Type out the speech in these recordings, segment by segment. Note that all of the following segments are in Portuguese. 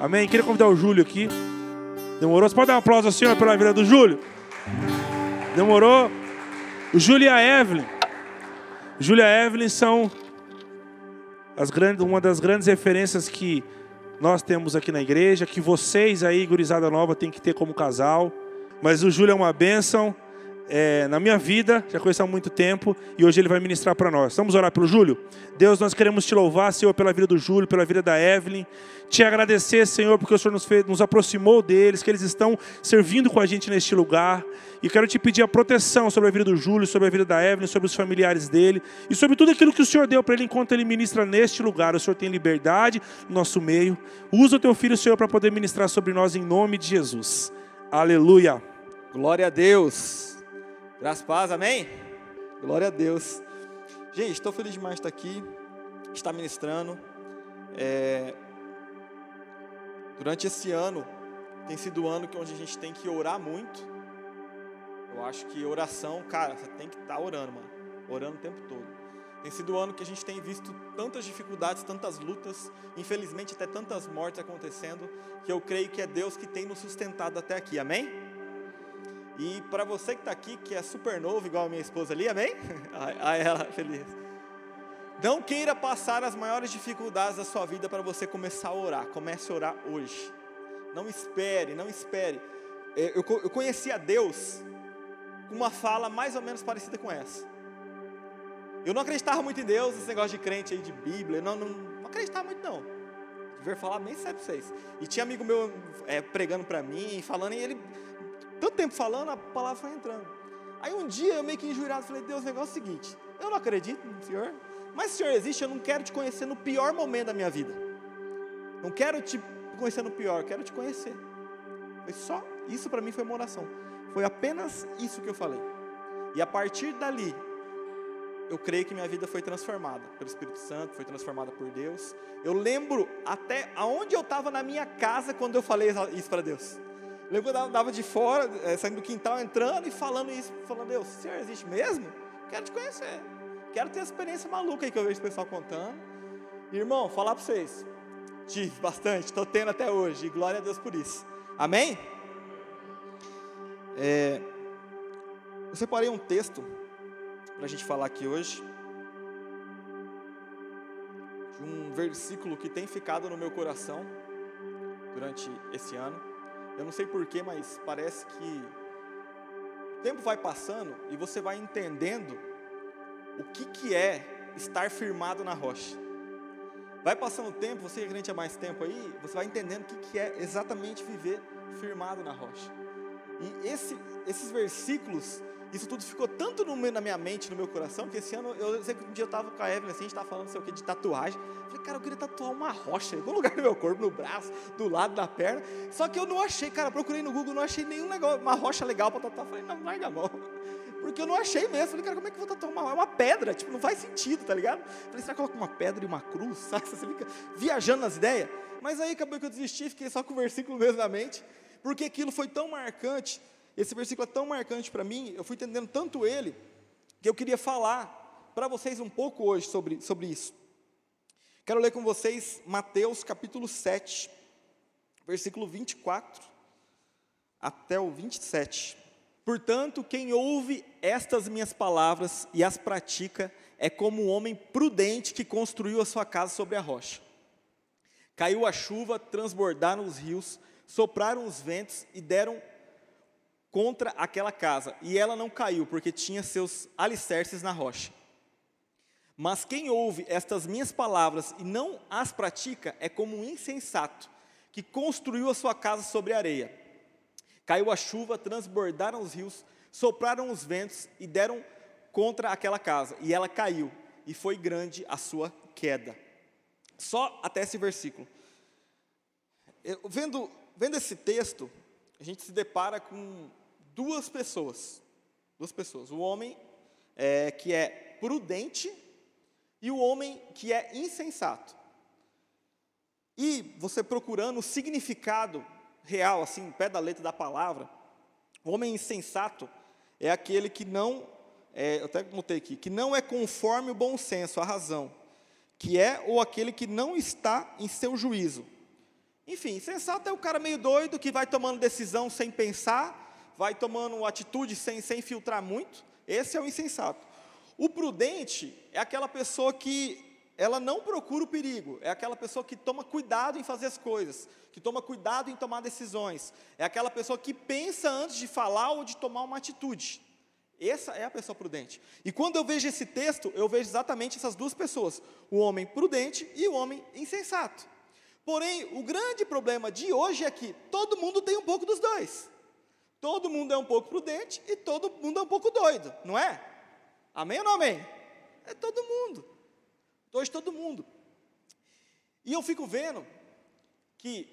Amém? Queria convidar o Júlio aqui. Demorou? Você pode dar um aplauso ao Senhor pela vida do Júlio? Demorou? O Júlio e a Evelyn. Júlia e a Evelyn são as grandes, uma das grandes referências que nós temos aqui na igreja, que vocês aí, gurizada nova, tem que ter como casal. Mas o Júlio é uma bênção é, na minha vida, já conheço há muito tempo, e hoje ele vai ministrar para nós. Vamos orar pelo Júlio? Deus, nós queremos te louvar, Senhor, pela vida do Júlio, pela vida da Evelyn. Te agradecer, Senhor, porque o Senhor nos, fez, nos aproximou deles, que eles estão servindo com a gente neste lugar. E quero te pedir a proteção sobre a vida do Júlio, sobre a vida da Evelyn, sobre os familiares dele e sobre tudo aquilo que o Senhor deu para ele enquanto ele ministra neste lugar. O Senhor tem liberdade no nosso meio. Usa o teu filho, Senhor, para poder ministrar sobre nós em nome de Jesus. Aleluia. Glória a Deus. Graças paz, amém? Glória a Deus. Gente, estou feliz demais de estar aqui, estar ministrando. É... Durante esse ano, tem sido um ano onde a gente tem que orar muito. Eu acho que oração, cara, você tem que estar orando, mano. Orando o tempo todo. Tem sido um ano que a gente tem visto tantas dificuldades, tantas lutas, infelizmente até tantas mortes acontecendo, que eu creio que é Deus que tem nos sustentado até aqui, amém? E para você que está aqui, que é super novo, igual a minha esposa ali, amém? A ela feliz. Não queira passar as maiores dificuldades da sua vida para você começar a orar. Comece a orar hoje. Não espere, não espere. É, eu, conheci a Deus com uma fala mais ou menos parecida com essa. Eu não acreditava muito em Deus, esse negócio de crente aí de Bíblia, não, não, não acreditava muito não. Ver falar bem sério para vocês. E tinha amigo meu é, pregando para mim, falando, e ele tanto tempo falando, a palavra foi entrando. Aí um dia eu meio que injuriado falei, Deus, o negócio é o seguinte, eu não acredito no Senhor, mas se o Senhor existe, eu não quero te conhecer no pior momento da minha vida. Não quero te conhecer no pior, quero te conhecer. Foi só, isso para mim foi uma oração. Foi apenas isso que eu falei. E a partir dali, eu creio que minha vida foi transformada pelo Espírito Santo, foi transformada por Deus. Eu lembro até aonde eu estava na minha casa quando eu falei isso para Deus. Lembro que eu dava de fora, é, saindo do quintal, entrando e falando isso, falando, Deus, o Senhor existe mesmo? Quero te conhecer. Quero ter a experiência maluca aí que eu vejo o pessoal contando. Irmão, falar para vocês. Tive bastante, estou tendo até hoje. E glória a Deus por isso. Amém? É, eu separei um texto para a gente falar aqui hoje. De um versículo que tem ficado no meu coração durante esse ano. Eu não sei porquê, mas parece que o tempo vai passando e você vai entendendo o que, que é estar firmado na rocha. Vai passando o tempo, você que há mais tempo aí, você vai entendendo o que, que é exatamente viver firmado na rocha. E esse, esses versículos isso tudo ficou tanto na minha mente, no meu coração, que esse ano, eu sei que um dia eu estava com a Evelyn assim, a gente estava falando, sei o que, de tatuagem. Falei, cara, eu queria tatuar uma rocha em algum lugar do meu corpo, no braço, do lado da perna. Só que eu não achei, cara, procurei no Google, não achei nenhum negócio, uma rocha legal para tatuar. Falei, não, larga a mão. Porque eu não achei mesmo. Falei, cara, como é que eu vou tatuar uma, uma pedra? Tipo, não faz sentido, tá ligado? Falei, será que eu coloco uma pedra e uma cruz? Sabe? Você fica viajando nas ideias. Mas aí acabou que eu desisti, fiquei só com o versículo mesmo na mente. Porque aquilo foi tão marcante esse versículo é tão marcante para mim, eu fui entendendo tanto ele, que eu queria falar para vocês um pouco hoje sobre, sobre isso. Quero ler com vocês Mateus capítulo 7, versículo 24 até o 27. Portanto, quem ouve estas minhas palavras e as pratica é como um homem prudente que construiu a sua casa sobre a rocha. Caiu a chuva, transbordaram os rios, sopraram os ventos e deram contra aquela casa, e ela não caiu, porque tinha seus alicerces na rocha. Mas quem ouve estas minhas palavras e não as pratica é como um insensato, que construiu a sua casa sobre areia. Caiu a chuva, transbordaram os rios, sopraram os ventos e deram contra aquela casa, e ela caiu, e foi grande a sua queda. Só até esse versículo. Eu, vendo, vendo esse texto, a gente se depara com duas pessoas. Duas pessoas. O homem é, que é prudente e o homem que é insensato. E você procurando o significado real, assim, pé da letra da palavra, o homem insensato é aquele que não, é, eu até notei aqui, que não é conforme o bom senso, a razão, que é ou aquele que não está em seu juízo, Enfim, insensato é o cara meio doido que vai tomando decisão sem pensar, vai tomando atitude sem, sem filtrar muito. Esse é o insensato. O prudente é aquela pessoa que ela não procura o perigo, é aquela pessoa que toma cuidado em fazer as coisas, que toma cuidado em tomar decisões, é aquela pessoa que pensa antes de falar ou de tomar uma atitude. Essa é a pessoa prudente. E quando eu vejo esse texto, eu vejo exatamente essas duas pessoas: o homem prudente e o homem insensato. Porém, o grande problema de hoje é que todo mundo tem um pouco dos dois. Todo mundo é um pouco prudente e todo mundo é um pouco doido, não é? Amém ou não amém? É todo mundo. Hoje todo mundo. E eu fico vendo que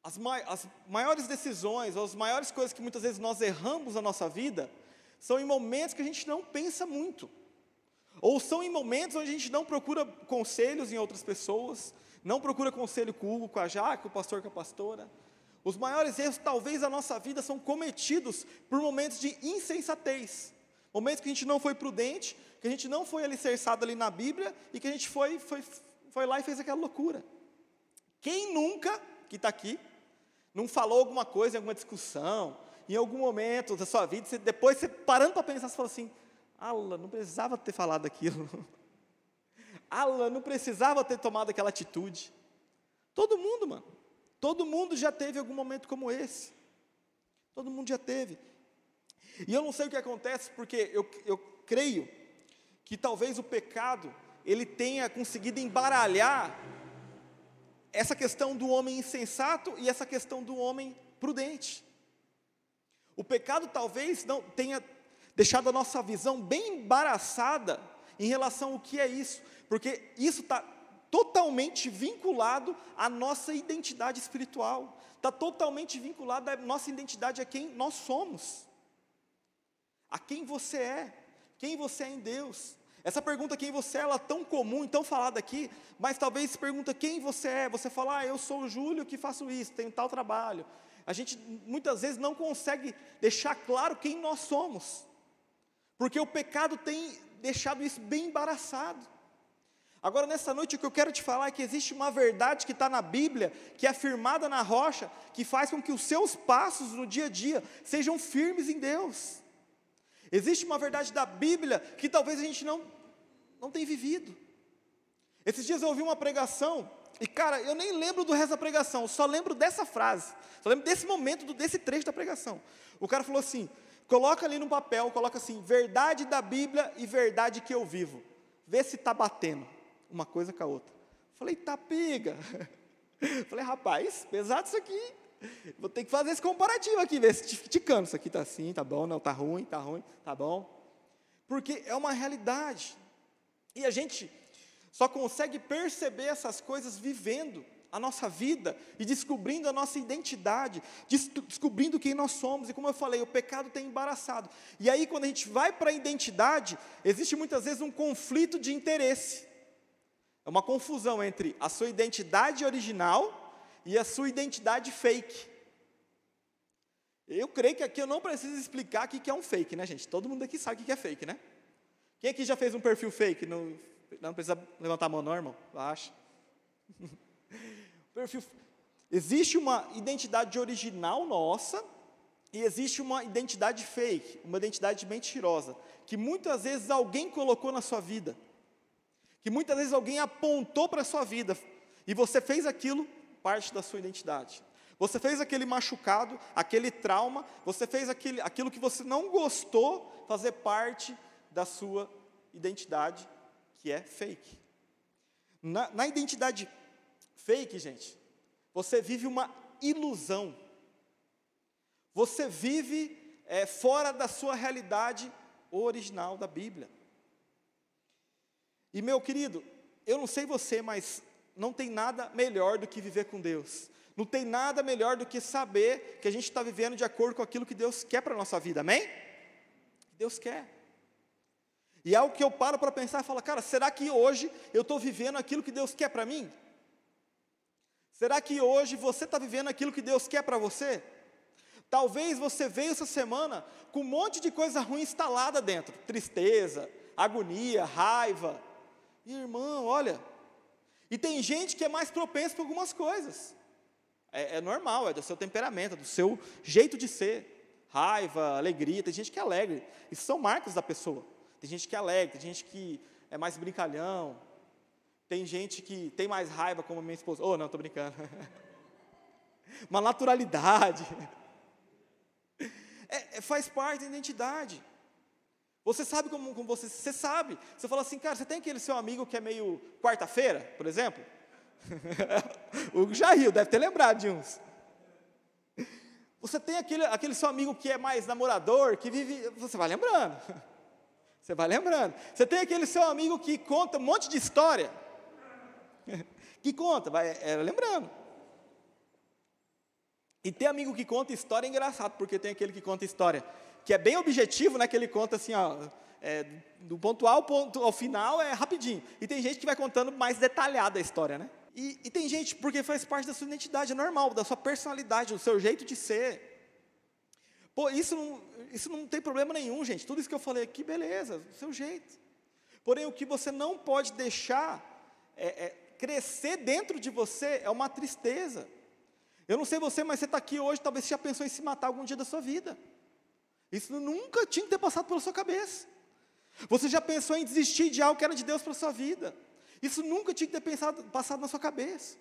as, mai as maiores decisões, ou as maiores coisas que muitas vezes nós erramos na nossa vida, são em momentos que a gente não pensa muito. Ou são em momentos onde a gente não procura conselhos em outras pessoas, não procura conselho com o Hugo, com a Jaque, com o pastor, com a pastora. Os maiores erros, talvez, da nossa vida são cometidos por momentos de insensatez. Momentos que a gente não foi prudente, que a gente não foi alicerçado ali na Bíblia e que a gente foi, foi, foi lá e fez aquela loucura. Quem nunca, que está aqui, não falou alguma coisa em alguma discussão, em algum momento da sua vida, você, depois você parando para pensar, você fala assim, Ala, não precisava ter falado aquilo. Ala, não precisava ter tomado aquela atitude. Todo mundo, mano. Todo mundo já teve algum momento como esse. Todo mundo já teve. E eu não sei o que acontece, porque eu, eu creio que talvez o pecado ele tenha conseguido embaralhar essa questão do homem insensato e essa questão do homem prudente. O pecado talvez não tenha deixado a nossa visão bem embaraçada em relação ao que é isso, porque isso está totalmente vinculado à nossa identidade espiritual, está totalmente vinculado à nossa identidade, a quem nós somos, a quem você é, quem você é em Deus. Essa pergunta, quem você é, ela é tão comum tão falada aqui, mas talvez se pergunta quem você é, você fala, ah, eu sou o Júlio que faço isso, tenho tal trabalho. A gente muitas vezes não consegue deixar claro quem nós somos, porque o pecado tem deixado isso bem embaraçado. Agora, nessa noite, o que eu quero te falar é que existe uma verdade que está na Bíblia, que é afirmada na rocha, que faz com que os seus passos no dia a dia sejam firmes em Deus. Existe uma verdade da Bíblia que talvez a gente não, não tenha vivido. Esses dias eu ouvi uma pregação, e cara, eu nem lembro do resto da pregação, só lembro dessa frase, só lembro desse momento, desse trecho da pregação. O cara falou assim: coloca ali no papel, coloca assim, verdade da Bíblia e verdade que eu vivo. Vê se está batendo uma coisa com a outra. Falei, tá pega. Falei, rapaz, pesado isso aqui. Vou ter que fazer esse comparativo aqui, ver se te cano. Isso aqui está assim, tá bom, não, tá ruim, tá ruim, tá bom. Porque é uma realidade. E a gente só consegue perceber essas coisas vivendo a nossa vida e descobrindo a nossa identidade, descobrindo quem nós somos. E como eu falei, o pecado tem embaraçado. E aí, quando a gente vai para a identidade, existe muitas vezes um conflito de interesse. É uma confusão entre a sua identidade original e a sua identidade fake. Eu creio que aqui eu não preciso explicar o que é um fake, né, gente? Todo mundo aqui sabe o que é fake, né? Quem aqui já fez um perfil fake? No, não precisa levantar a mão, não, irmão? Acha. perfil. Existe uma identidade original nossa e existe uma identidade fake, uma identidade mentirosa, que muitas vezes alguém colocou na sua vida, que muitas vezes alguém apontou para a sua vida, e você fez aquilo parte da sua identidade. Você fez aquele machucado, aquele trauma, você fez aquele, aquilo que você não gostou fazer parte da sua identidade, que é fake. Na, na identidade fake, gente, você vive uma ilusão. Você vive é, fora da sua realidade original da Bíblia. E meu querido, eu não sei você, mas não tem nada melhor do que viver com Deus. Não tem nada melhor do que saber que a gente está vivendo de acordo com aquilo que Deus quer para a nossa vida, amém? Deus quer. E é algo que eu paro para pensar e falo, cara, será que hoje eu estou vivendo aquilo que Deus quer para mim? Será que hoje você está vivendo aquilo que Deus quer para você? Talvez você veio essa semana com um monte de coisa ruim instalada dentro, tristeza, agonia, raiva. Irmão, olha, e tem gente que é mais propenso para algumas coisas. É, é normal, é do seu temperamento, é do seu jeito de ser. Raiva, alegria, tem gente que é alegre. Isso são marcas da pessoa. Tem gente que é alegre, tem gente que é mais brincalhão. Tem gente que tem mais raiva, como a minha esposa. Oh, não, estou brincando. Uma naturalidade. É, é, faz parte da identidade. Você sabe como, como você, você sabe. Você fala assim, cara, você tem aquele seu amigo que é meio quarta-feira, por exemplo? o Hugo já riu, deve ter lembrado de uns. Você tem aquele, aquele seu amigo que é mais namorador, que vive. Você vai lembrando. Você vai lembrando. Você tem aquele seu amigo que conta um monte de história. Que conta, vai é, lembrando. E tem amigo que conta história é engraçado, porque tem aquele que conta história que é bem objetivo, né? Que ele conta assim, ó, é, do ponto A ao ponto ao final é rapidinho. E tem gente que vai contando mais detalhada a história, né? E, e, tem gente, porque faz parte da sua identidade, é normal, da sua personalidade, do seu jeito de ser. Pô, isso não, isso não tem problema nenhum, gente. Tudo isso que eu falei aqui, beleza, do seu jeito. Porém, o que você não pode deixar é, é, crescer dentro de você é uma tristeza. Eu não sei você, mas você está aqui hoje, talvez você já pensou em se matar algum dia da sua vida. Isso nunca tinha que ter passado pela sua cabeça. Você já pensou em desistir de algo que era de Deus para a sua vida. Isso nunca tinha que ter pensado, passado na sua cabeça.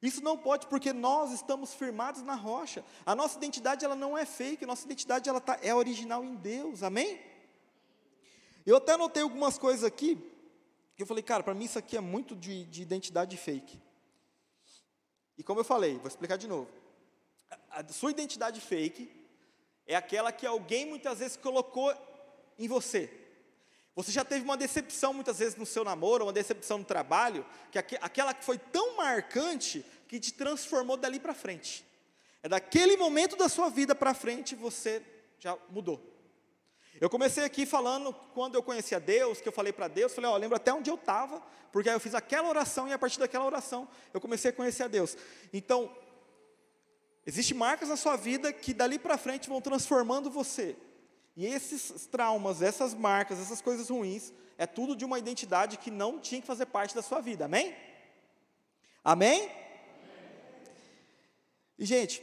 Isso não pode, porque nós estamos firmados na rocha. A nossa identidade ela não é fake, a nossa identidade ela tá, é original em Deus, amém? Eu até anotei algumas coisas aqui, que eu falei, cara, para mim isso aqui é muito de, de, identidade fake. E como eu falei, vou explicar de novo. A, a sua identidade fake é aquela que alguém muitas vezes colocou em você. Você já teve uma decepção muitas vezes no seu namoro, uma decepção no trabalho, que aquela que foi tão marcante que te transformou dali para frente. É daquele momento da sua vida para frente você já mudou. Eu comecei aqui falando quando eu conhecia Deus, que eu falei para Deus, falei, ó, lembro até onde eu estava, porque aí eu fiz aquela oração e a partir daquela oração eu comecei a conhecer a Deus. Então, existem marcas na sua vida que dali para frente vão transformando você. E esses traumas, essas marcas, essas coisas ruins, é tudo de uma identidade que não tinha que fazer parte da sua vida. Amém? Amém? E, gente,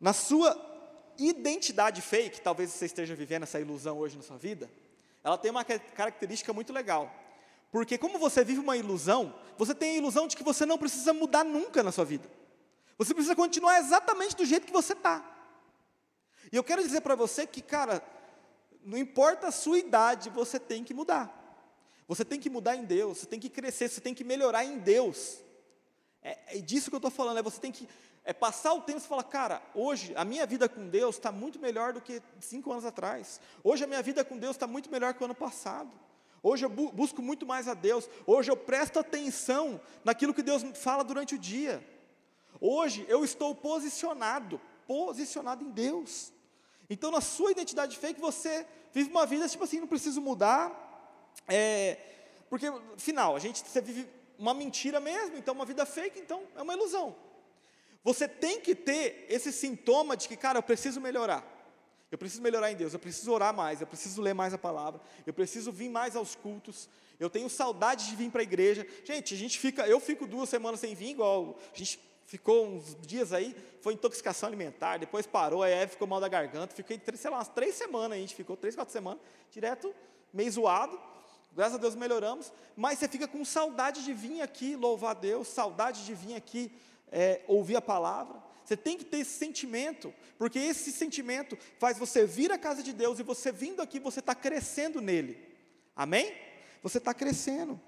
na sua identidade fake, talvez você esteja vivendo essa ilusão hoje na sua vida, ela tem uma característica muito legal. Porque, como você vive uma ilusão, você tem a ilusão de que você não precisa mudar nunca na sua vida. Você precisa continuar exatamente do jeito que você está. E eu quero dizer para você que, cara, não importa a sua idade, você tem que mudar. Você tem que mudar em Deus, você tem que crescer, você tem que melhorar em Deus. É, é disso que eu estou falando, é você tem que é passar o tempo e falar, cara, hoje a minha vida com Deus está muito melhor do que cinco anos atrás. Hoje a minha vida com Deus está muito melhor que o ano passado. Hoje eu bu busco muito mais a Deus. Hoje eu presto atenção naquilo que Deus fala durante o dia. Hoje eu estou posicionado, posicionado em Deus. Então, na sua identidade fake, você vive uma vida tipo assim, não preciso mudar. É, porque, final, a gente você vive uma mentira mesmo, então uma vida fake, então é uma ilusão. Você tem que ter esse sintoma de que, cara, eu preciso melhorar. Eu preciso melhorar em Deus, eu preciso orar mais, eu preciso ler mais a palavra, eu preciso vir mais aos cultos, eu tenho saudade de vir para a igreja. Gente, a gente fica, eu fico duas semanas sem vir, igual a gente ficou uns dias aí, foi intoxicação alimentar, depois parou, aí ficou mal da garganta, fiquei, sei lá, umas três semanas, a gente ficou três, quatro semanas, direto, meio zoado, graças a Deus melhoramos, mas você fica com saudade de vir aqui louvar a Deus, saudade de vir aqui é, ouvir a palavra, você tem que ter esse sentimento, porque esse sentimento faz você vir à casa de Deus e você vindo aqui, você está crescendo nele, amém? Você está crescendo.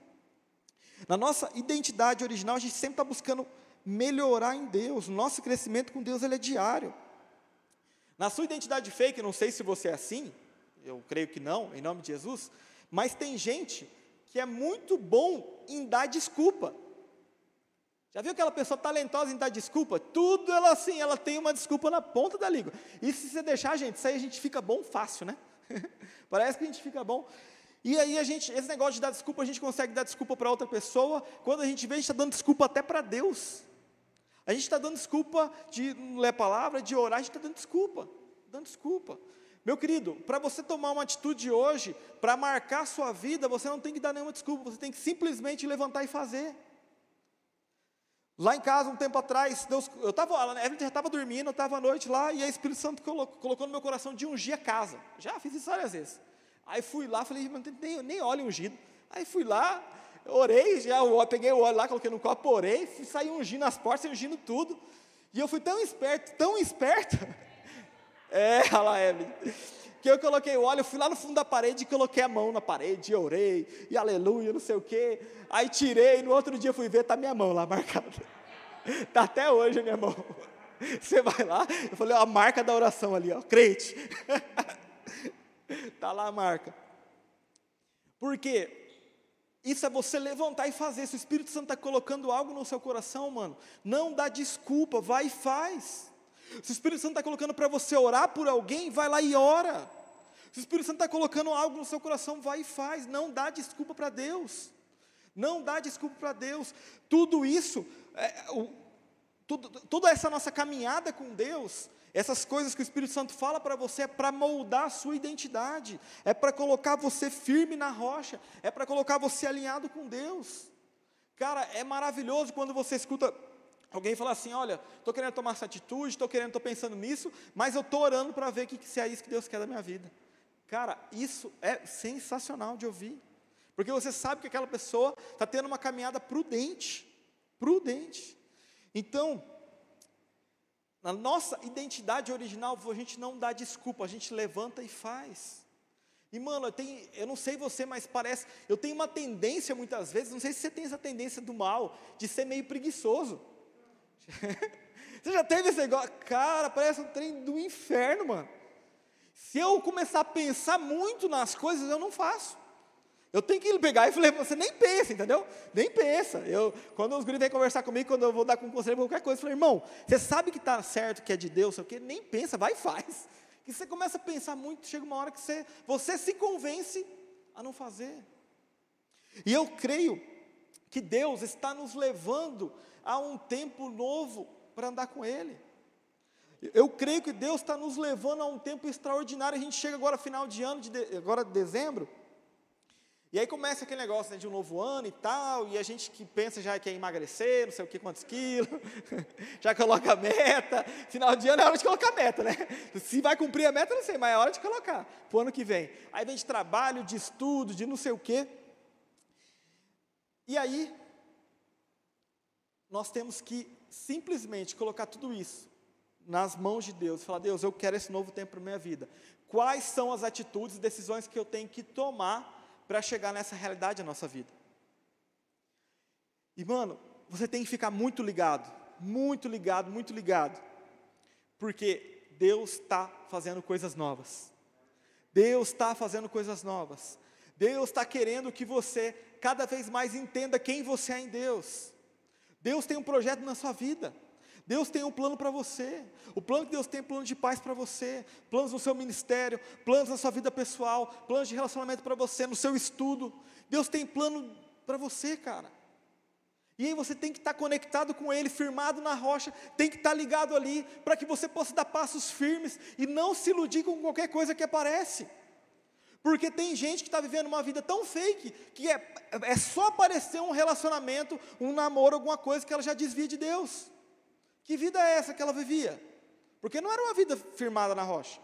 Na nossa identidade original, a gente sempre está buscando melhorar em Deus. Nosso crescimento com Deus ele é diário. Na sua identidade fake, não sei se você é assim, eu creio que não, em nome de Jesus, mas tem gente que é muito bom em dar desculpa. Já viu aquela pessoa talentosa em dar desculpa? Tudo ela assim, ela tem uma desculpa na ponta da língua. E se você deixar, gente, isso aí a gente fica bom fácil, né? Parece que a gente fica bom. E aí a gente, esse negócio de dar desculpa, a gente consegue dar desculpa para outra pessoa. Quando a gente vê, a gente está dando desculpa até para Deus. A gente está dando desculpa de ler a palavra, de orar, a gente está dando desculpa, dando desculpa. Meu querido, para você tomar uma atitude hoje, para marcar a sua vida, você não tem que dar nenhuma desculpa, você tem que simplesmente levantar e fazer. Lá em casa, um tempo atrás, Deus, eu estava, a Evelyn já estava dormindo, eu estava à noite lá, e o Espírito Santo colocou, colocou, no meu coração de ungir a casa. Já fiz isso várias vezes. Aí fui lá, falei, nem, nem óleo ungido. Aí fui lá, orei, já peguei o óleo lá, coloquei no copo, orei, sair ungindo as portas, ungindo tudo. E eu fui tão esperto, tão esperto. é, olha lá, Evelyn que eu coloquei o óleo, fui lá no fundo da parede e coloquei a mão na parede, e orei, e aleluia, não sei o quê. Aí tirei, no outro dia fui ver, tá minha mão lá marcada. Tá até hoje a minha mão. Você vai lá, eu falei, ó, a marca da oração ali, ó, crente. tá lá a marca. Por quê? Isso é você levantar e fazer. Se o Espírito Santo está colocando algo no seu coração, mano, não dá desculpa, vai e faz. Se o Espírito Santo está colocando para você orar por alguém, vai lá e ora. Se o Espírito Santo está colocando algo no seu coração, vai e faz. Não dá desculpa para Deus. Não dá desculpa para Deus. Tudo isso, é, o, tudo, toda essa nossa caminhada com Deus, essas coisas que o Espírito Santo fala para você é para moldar a sua identidade, é para colocar você firme na rocha, é para colocar você alinhado com Deus. Cara, é maravilhoso quando você escuta Alguém fala assim: olha, estou querendo tomar essa atitude, estou querendo, estou pensando nisso, mas eu estou orando para ver que, se é isso que Deus quer da minha vida. Cara, isso é sensacional de ouvir, porque você sabe que aquela pessoa está tendo uma caminhada prudente, prudente. Então, na nossa identidade original, a gente não dá desculpa, a gente levanta e faz. E mano, eu, tenho, eu não sei você, mas parece, eu tenho uma tendência muitas vezes, não sei se você tem essa tendência do mal, de ser meio preguiçoso. Você já teve esse negócio? Cara, parece um trem do inferno, mano. Se eu começar a pensar muito nas coisas, eu não faço. Eu tenho que pegar e falar, você nem pensa, entendeu? Nem pensa. Eu, quando os guris vêm conversar comigo, quando eu vou dar com um conselho qualquer coisa, eu falo, irmão, você sabe que está certo, que é de Deus, sei o quê, nem pensa, vai e faz. E você começa a pensar muito, chega uma hora que você, você se convence a não fazer. E eu creio que Deus está nos levando a um tempo novo para andar com Ele. Eu creio que Deus está nos levando a um tempo extraordinário. A gente chega agora final de ano, de, agora de dezembro, e aí começa aquele negócio né, de um novo ano e tal, e a gente que pensa já que é emagrecer, não sei o que, quantos quilos, já coloca a meta. Final de ano é hora de colocar a meta, né? Se vai cumprir a meta, não sei, mas é hora de colocar para o ano que vem. Aí vem de trabalho, de estudo, de não sei o quê. E aí, nós temos que simplesmente colocar tudo isso nas mãos de Deus falar: Deus, eu quero esse novo tempo para minha vida. Quais são as atitudes e decisões que eu tenho que tomar para chegar nessa realidade da nossa vida? E, mano, você tem que ficar muito ligado, muito ligado, muito ligado, porque Deus está fazendo coisas novas. Deus está fazendo coisas novas. Deus está querendo que você cada vez mais entenda quem você é em Deus. Deus tem um projeto na sua vida. Deus tem um plano para você. O plano que Deus tem é plano de paz para você, planos no seu ministério, planos na sua vida pessoal, planos de relacionamento para você, no seu estudo. Deus tem plano para você, cara. E aí você tem que estar tá conectado com Ele, firmado na rocha, tem que estar tá ligado ali, para que você possa dar passos firmes e não se iludir com qualquer coisa que aparece. Porque tem gente que está vivendo uma vida tão fake que é, é só aparecer um relacionamento, um namoro, alguma coisa que ela já desvia de Deus. Que vida é essa que ela vivia? Porque não era uma vida firmada na rocha.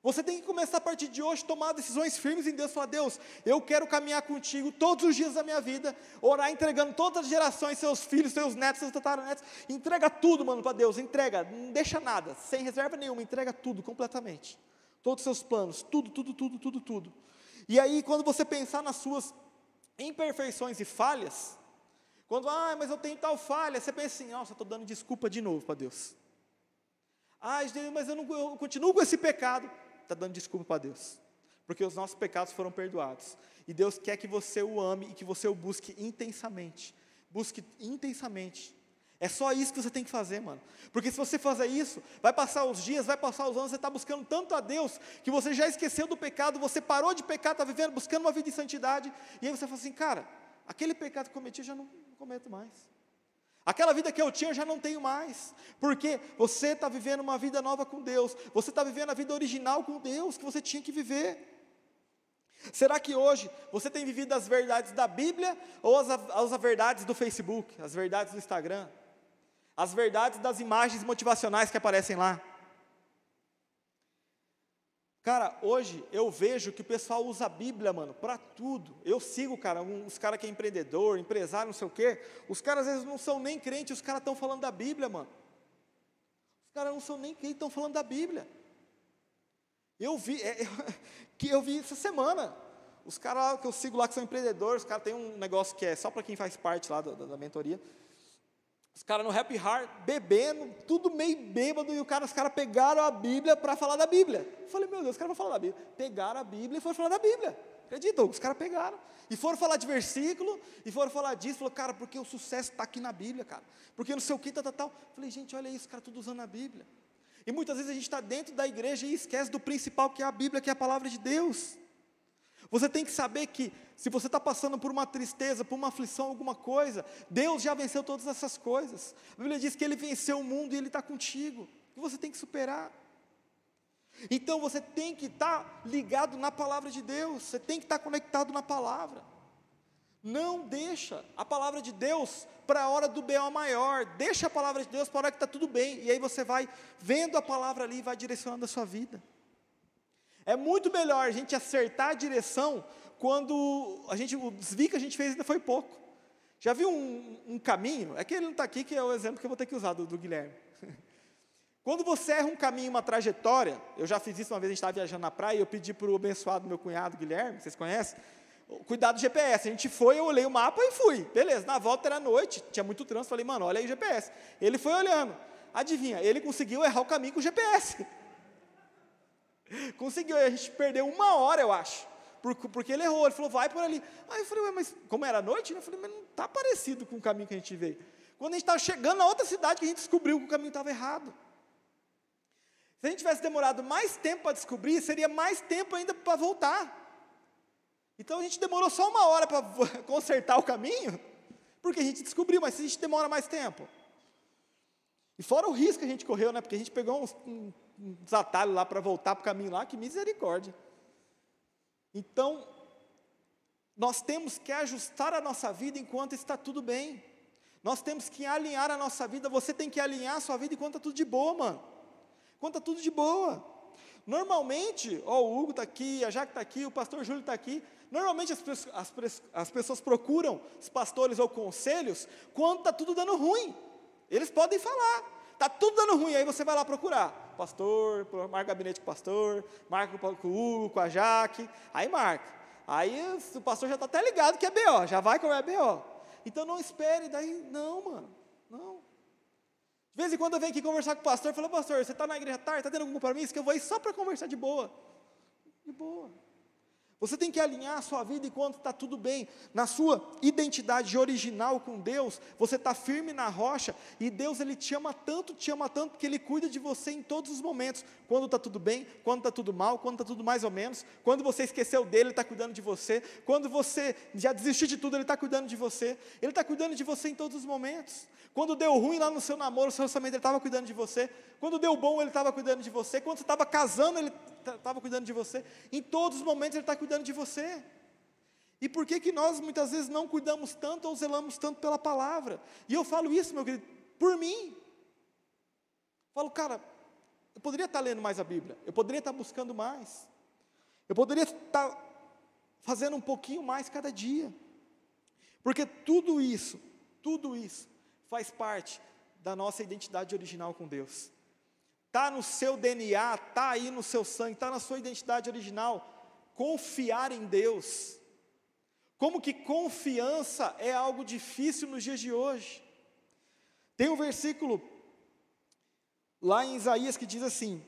Você tem que começar a partir de hoje tomar decisões firmes em Deus, falar: Deus, eu quero caminhar contigo todos os dias da minha vida, orar entregando todas as gerações, seus filhos, seus netos, seus tataranetos, entrega tudo, mano, para Deus, entrega, não deixa nada, sem reserva nenhuma, entrega tudo completamente todos os seus planos, tudo, tudo, tudo, tudo, tudo. E aí, quando você pensar nas suas imperfeições e falhas, quando, ah, mas eu tenho tal falha, você pensa assim, nossa, estou dando desculpa de novo para Deus. Ah, mas eu, não, eu continuo com esse pecado, está dando desculpa para Deus. Porque os nossos pecados foram perdoados. E Deus quer que você o ame e que você o busque intensamente. Busque intensamente. É só isso que você tem que fazer, mano. Porque se você fazer isso, vai passar os dias, vai passar os anos, você está buscando tanto a Deus, que você já esqueceu do pecado, você parou de pecar, está vivendo, buscando uma vida de santidade, e aí você fala assim, cara, aquele pecado que cometi já não cometo mais. Aquela vida que eu tinha eu já não tenho mais, porque você está vivendo uma vida nova com Deus, você está vivendo a vida original com Deus que você tinha que viver. Será que hoje você tem vivido as verdades da Bíblia ou as, as verdades do Facebook, as verdades do Instagram, as verdades das imagens motivacionais que aparecem lá? Cara, hoje eu vejo que o pessoal usa a Bíblia, mano, para tudo. Eu sigo, cara, um, os caras que é empreendedor, empresário, não sei o quê. Os caras às vezes não são nem crentes, os caras estão falando da Bíblia, mano. Os caras não são nem crentes, estão falando da Bíblia. Eu vi, é, eu, que eu vi essa semana. Os caras que eu sigo lá que são empreendedores, os caras têm um negócio que é só para quem faz parte lá da, da, da mentoria. Os caras no Happy Heart, bebendo, tudo meio bêbado, e o cara, os caras pegaram a Bíblia para falar da Bíblia. Eu falei, meu Deus, os caras vão falar da Bíblia. Pegaram a Bíblia e foram falar da Bíblia. Acredita? Os caras pegaram. E foram falar de versículo, e foram falar disso. Falou, cara, porque o sucesso está aqui na Bíblia, cara. Porque não sei o que, tal, tal, tal. Falei, gente, olha isso, os caras tudo usando a Bíblia. E muitas vezes a gente está dentro da igreja e esquece do principal que é a Bíblia, que é a palavra de Deus. Você tem que saber que se você está passando por uma tristeza, por uma aflição, alguma coisa, Deus já venceu todas essas coisas. A Bíblia diz que Ele venceu o mundo e Ele está contigo. E você tem que superar. Então você tem que estar tá ligado na palavra de Deus. Você tem que estar tá conectado na palavra. Não deixa a palavra de Deus para a hora do B.O. maior. Deixa a palavra de Deus para a hora que está tudo bem. E aí você vai vendo a palavra ali e vai direcionando a sua vida. É muito melhor a gente acertar a direção quando a gente, o desvio que a gente fez ainda foi pouco. Já viu um, um caminho? É que ele não está aqui, que é o exemplo que eu vou ter que usar do, do Guilherme. Quando você erra um caminho, uma trajetória, eu já fiz isso uma vez, a gente estava viajando na praia, eu pedi para o abençoado meu cunhado Guilherme, vocês conhecem? Cuidado do GPS. A gente foi, eu olhei o mapa e fui. Beleza, na volta era noite, tinha muito trânsito, falei, mano, olha aí o GPS. Ele foi olhando. Adivinha, ele conseguiu errar o caminho com o GPS. Conseguiu, a gente perdeu uma hora, eu acho. Porque ele errou, ele falou, vai por ali. Aí eu falei, mas como era noite, né? eu falei, mas não está parecido com o caminho que a gente veio. Quando a gente estava chegando na outra cidade, que a gente descobriu que o caminho estava errado. Se a gente tivesse demorado mais tempo para descobrir, seria mais tempo ainda para voltar. Então a gente demorou só uma hora para consertar o caminho, porque a gente descobriu, mas se a gente demora mais tempo. E fora o risco que a gente correu, né? Porque a gente pegou uns, uns atalhos lá para voltar para o caminho lá, que misericórdia. Então, nós temos que ajustar a nossa vida enquanto está tudo bem. Nós temos que alinhar a nossa vida. Você tem que alinhar a sua vida enquanto está tudo de boa, mano. Enquanto está tudo de boa. Normalmente, ó, o Hugo está aqui, a Jaque está aqui, o pastor Júlio está aqui. Normalmente as, as, as pessoas procuram os pastores ou conselhos quando está tudo dando ruim. Eles podem falar. Está tudo dando ruim, aí você vai lá procurar. Pastor, marca gabinete com o pastor, marca com o Hugo, com a Jaque, aí marca. Aí o pastor já está até ligado que é BO, já vai com é BO. Então não espere, daí, não, mano, não. De vez em quando eu venho aqui conversar com o pastor, falo, pastor, você está na igreja tarde, está tendo algum compromisso? Que eu vou ir só para conversar de boa. De boa. Você tem que alinhar a sua vida enquanto está tudo bem. Na sua identidade original com Deus, você está firme na rocha e Deus ele te ama tanto, te ama tanto que Ele cuida de você em todos os momentos. Quando está tudo bem, quando está tudo mal, quando está tudo mais ou menos. Quando você esqueceu dele, Ele está cuidando de você. Quando você já desistiu de tudo, Ele está cuidando de você. Ele está cuidando de você em todos os momentos. Quando deu ruim lá no seu namoro, o seu relacionamento, Ele estava cuidando de você. Quando deu bom, Ele estava cuidando de você. Quando você estava casando, Ele estava cuidando de você. Em todos os momentos Ele está cuidando de você. E por que, que nós muitas vezes não cuidamos tanto ou zelamos tanto pela palavra? E eu falo isso, meu querido, por mim. falo, cara, eu poderia estar lendo mais a Bíblia, eu poderia estar buscando mais, eu poderia estar fazendo um pouquinho mais cada dia, porque tudo isso, tudo isso faz parte da nossa identidade original com Deus está no seu DNA, está aí no seu sangue, está na sua identidade original. Confiar em Deus. Como que confiança é algo difícil nos dias de hoje. Tem um versículo lá em Isaías que diz assim,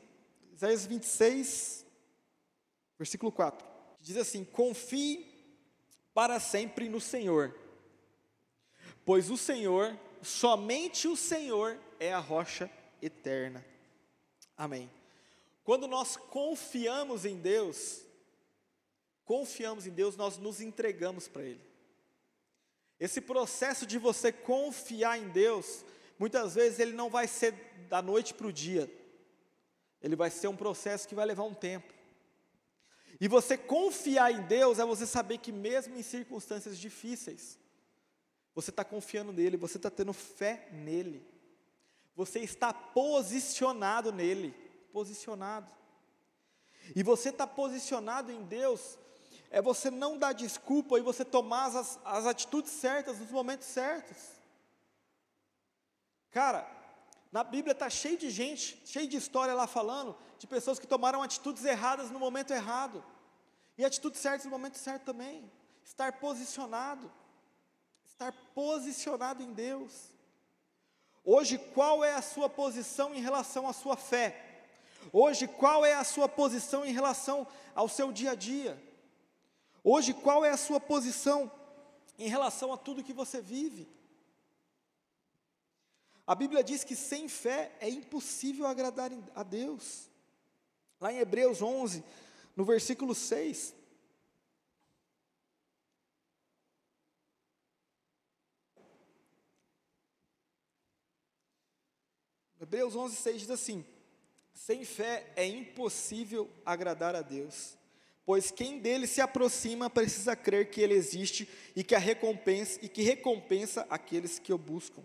Isaías 26, versículo 4, que diz assim: Confie para sempre no Senhor, pois o Senhor, somente o Senhor é a rocha eterna. Amém. Quando nós confiamos em Deus, confiamos em Deus, nós nos entregamos para Ele. Esse processo de você confiar em Deus, muitas vezes ele não vai ser da noite para o dia, ele vai ser um processo que vai levar um tempo. E você confiar em Deus é você saber que, mesmo em circunstâncias difíceis, você está confiando nele, você está tendo fé nele, você está posicionado nele posicionado. E você está posicionado em Deus, é você não dar desculpa e você tomar as, as atitudes certas nos momentos certos. Cara, na Bíblia está cheio de gente, cheio de história lá falando, de pessoas que tomaram atitudes erradas no momento errado, e atitudes certas no momento certo também. Estar posicionado, estar posicionado em Deus. Hoje, qual é a sua posição em relação à sua fé? Hoje, qual é a sua posição em relação ao seu dia a dia? Hoje, qual é a sua posição em relação a tudo que você vive? A Bíblia diz que sem fé é impossível agradar a Deus. Lá em Hebreus 11, no versículo 6. Hebreus 11, 6 diz assim: Sem fé é impossível agradar a Deus, pois quem dele se aproxima precisa crer que ele existe e que a recompensa e que recompensa aqueles que o buscam.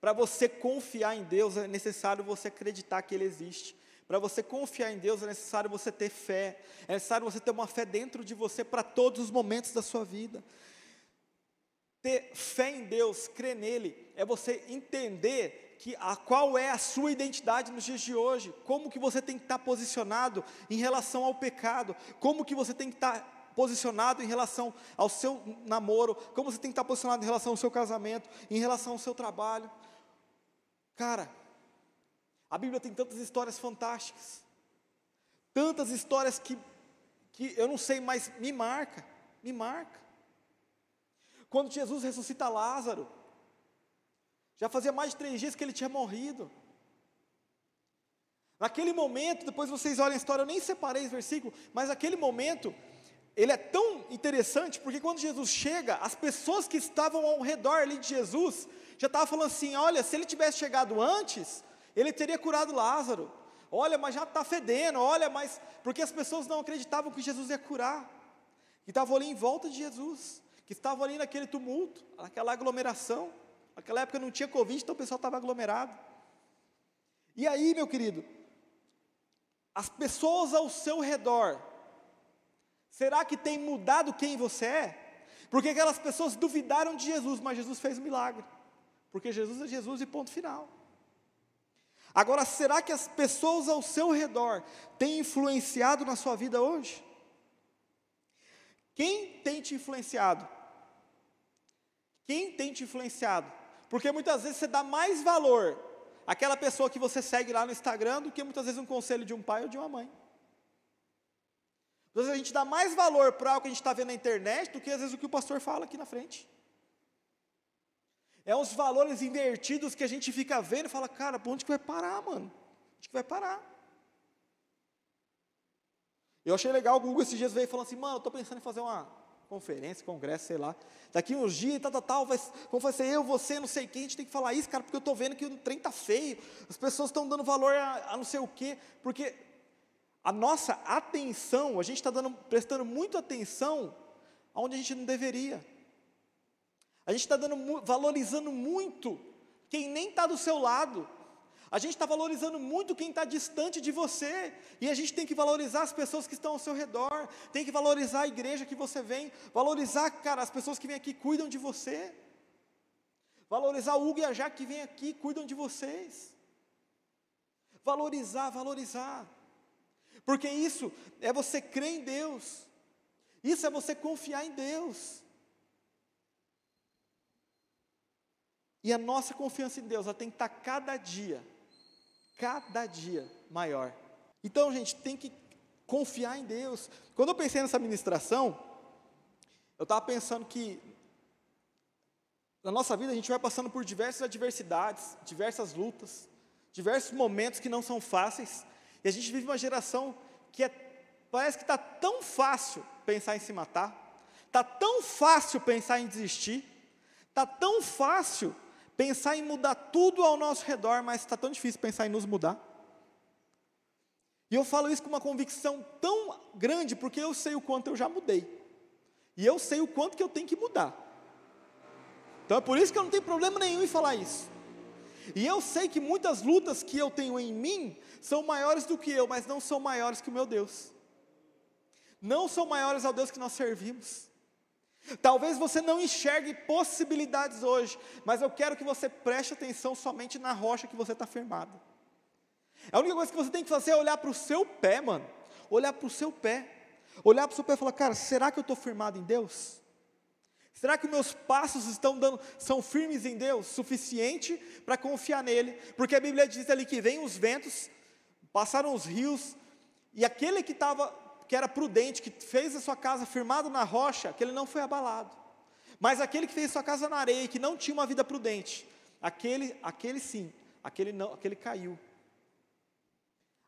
Para você confiar em Deus é necessário você acreditar que ele existe. Para você confiar em Deus é necessário você ter fé, é necessário você ter uma fé dentro de você para todos os momentos da sua vida. Ter fé em Deus, crer nele, é você entender que a qual é a sua identidade nos dias de hoje, como que você tem que estar posicionado em relação ao pecado, como que você tem que estar posicionado em relação ao seu namoro, como você tem que estar posicionado em relação ao seu casamento, em relação ao seu trabalho. Cara, a Bíblia tem tantas histórias fantásticas, tantas histórias que, que eu não sei, mas me marca, me marca. Quando Jesus ressuscita Lázaro, já fazia mais de três dias que ele tinha morrido. Naquele momento, depois vocês olhem a história, eu nem separei esse versículo, mas naquele momento, ele é tão interessante, porque quando Jesus chega, as pessoas que estavam ao redor ali de Jesus, já estavam falando assim: olha, se ele tivesse chegado antes, ele teria curado Lázaro. Olha, mas já está fedendo, olha, mas. Porque as pessoas não acreditavam que Jesus ia curar. Que estavam ali em volta de Jesus, que estavam ali naquele tumulto, naquela aglomeração. Naquela época não tinha Covid, então o pessoal estava aglomerado. E aí, meu querido, as pessoas ao seu redor, será que tem mudado quem você é? Porque aquelas pessoas duvidaram de Jesus, mas Jesus fez um milagre. Porque Jesus é Jesus e ponto final. Agora, será que as pessoas ao seu redor têm influenciado na sua vida hoje? Quem tem te influenciado? Quem tem te influenciado? Porque muitas vezes você dá mais valor àquela pessoa que você segue lá no Instagram do que muitas vezes um conselho de um pai ou de uma mãe. Às vezes a gente dá mais valor para algo que a gente está vendo na internet do que às vezes o que o pastor fala aqui na frente. É uns valores invertidos que a gente fica vendo e fala, cara, para onde que vai parar, mano? Onde que vai parar? Eu achei legal, o Google esses dias veio falando assim, mano, eu estou pensando em fazer uma conferência, congresso, sei lá. Daqui uns dias, tal, tal, tal, vai, como vai ser eu, você, não sei quem, a gente tem que falar isso, cara, porque eu estou vendo que o trem está feio, as pessoas estão dando valor a, a, não sei o quê, porque a nossa atenção, a gente está prestando muito atenção aonde a gente não deveria. A gente está valorizando muito quem nem está do seu lado. A gente está valorizando muito quem está distante de você, e a gente tem que valorizar as pessoas que estão ao seu redor, tem que valorizar a igreja que você vem, valorizar, cara, as pessoas que vêm aqui cuidam de você, valorizar o Hugo e a que vêm aqui cuidam de vocês, valorizar, valorizar, porque isso é você crer em Deus, isso é você confiar em Deus. E a nossa confiança em Deus, ela tem que estar cada dia cada dia maior. Então, gente, tem que confiar em Deus. Quando eu pensei nessa ministração, eu estava pensando que na nossa vida a gente vai passando por diversas adversidades, diversas lutas, diversos momentos que não são fáceis, e a gente vive uma geração que é, parece que está tão fácil pensar em se matar, está tão fácil pensar em desistir, está tão fácil pensar em mudar tudo ao nosso redor, mas está tão difícil pensar em nos mudar. E eu falo isso com uma convicção tão grande, porque eu sei o quanto eu já mudei. E eu sei o quanto que eu tenho que mudar. Então é por isso que eu não tenho problema nenhum em falar isso. E eu sei que muitas lutas que eu tenho em mim são maiores do que eu, mas não são maiores que o meu Deus. Não são maiores ao Deus que nós servimos. Talvez você não enxergue possibilidades hoje, mas eu quero que você preste atenção somente na rocha que você está firmado. A única coisa que você tem que fazer é olhar para o seu pé, mano. Olhar para o seu pé. Olhar para o seu pé e falar, cara, será que eu estou firmado em Deus? Será que meus passos estão dando, são firmes em Deus, suficiente para confiar nele? Porque a Bíblia diz ali que vem os ventos, passaram os rios, e aquele que estava, que era prudente, que fez a sua casa firmado na rocha, aquele não foi abalado. Mas aquele que fez sua casa na areia que não tinha uma vida prudente, aquele, aquele sim, aquele não, aquele caiu.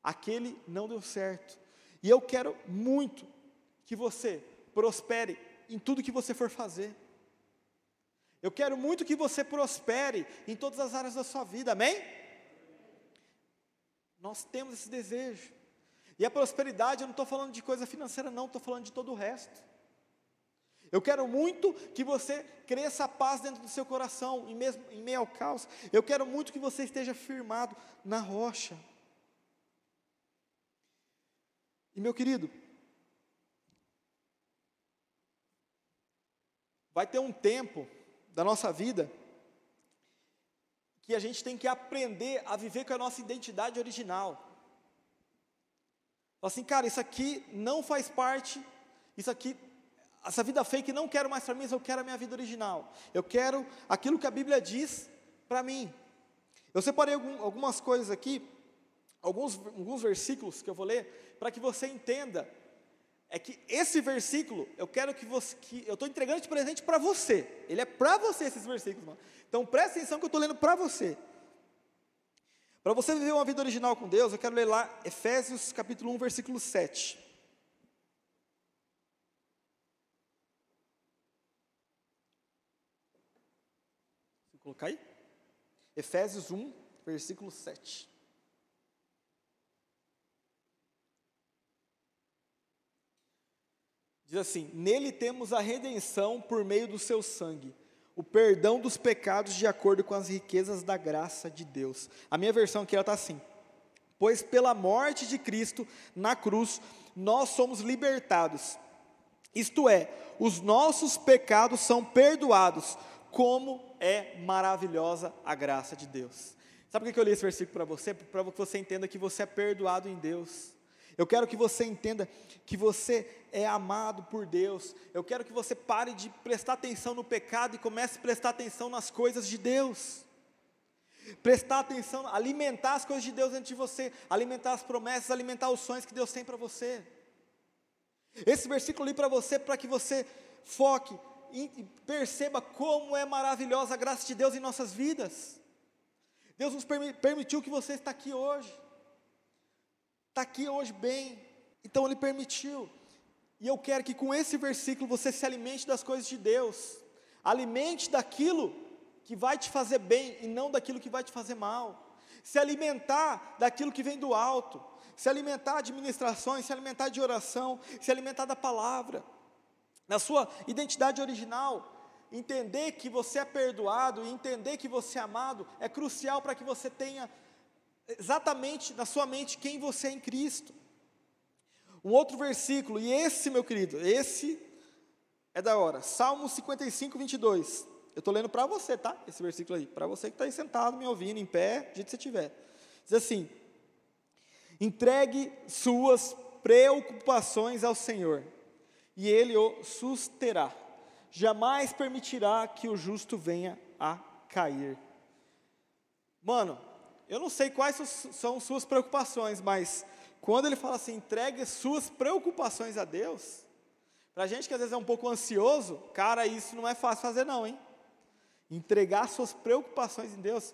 Aquele não deu certo. E eu quero muito que você prospere em tudo que você for fazer. Eu quero muito que você prospere em todas as áreas da sua vida, amém? Nós temos esse desejo. E a prosperidade, eu não estou falando de coisa financeira, não, estou falando de todo o resto. Eu quero muito que você cresça a paz dentro do seu coração, em, mesmo, em meio ao caos. Eu quero muito que você esteja firmado na rocha. E meu querido, vai ter um tempo da nossa vida que a gente tem que aprender a viver com a nossa identidade original. Assim, cara, isso aqui não faz parte, isso aqui, essa vida fake não quero mais para mim, eu quero a minha vida original. Eu quero aquilo que a Bíblia diz para mim. Eu separei algum, algumas coisas aqui, alguns, alguns versículos que eu vou ler, para que você entenda é que esse versículo, eu quero que você, que eu estou entregando de presente para você. Ele é para você esses versículos, mano. Então presta atenção que eu estou lendo para você. Para você viver uma vida original com Deus, eu quero ler lá Efésios capítulo 1, versículo 7. Vou colocar aí? Efésios 1, versículo 7. Diz assim: Nele temos a redenção por meio do seu sangue, o perdão dos pecados de acordo com as riquezas da graça de Deus. A minha versão aqui está assim: Pois pela morte de Cristo na cruz, nós somos libertados. Isto é, os nossos pecados são perdoados. Como é maravilhosa a graça de Deus. Sabe por que eu li esse versículo para você? Para que você entenda que você é perdoado em Deus. Eu quero que você entenda que você é amado por Deus. Eu quero que você pare de prestar atenção no pecado e comece a prestar atenção nas coisas de Deus. Prestar atenção, alimentar as coisas de Deus dentro de você, alimentar as promessas, alimentar os sonhos que Deus tem para você. Esse versículo li para você para que você foque e perceba como é maravilhosa a graça de Deus em nossas vidas. Deus nos permitiu que você está aqui hoje está aqui hoje bem, então Ele permitiu. E eu quero que com esse versículo você se alimente das coisas de Deus, alimente daquilo que vai te fazer bem e não daquilo que vai te fazer mal, se alimentar daquilo que vem do alto, se alimentar de ministrações, se alimentar de oração, se alimentar da palavra, na sua identidade original, entender que você é perdoado e entender que você é amado é crucial para que você tenha exatamente na sua mente quem você é em Cristo. Um outro versículo, e esse, meu querido, esse é da hora. Salmo 55, 22. Eu estou lendo para você, tá? Esse versículo aí. Para você que está aí sentado, me ouvindo, em pé, do jeito que você estiver. Diz assim: entregue suas preocupações ao Senhor, e Ele o susterá. Jamais permitirá que o justo venha a cair. Mano, eu não sei quais são suas preocupações, mas quando ele fala assim, entregue suas preocupações a Deus, para a gente que às vezes é um pouco ansioso, cara, isso não é fácil fazer não, hein? Entregar suas preocupações em Deus.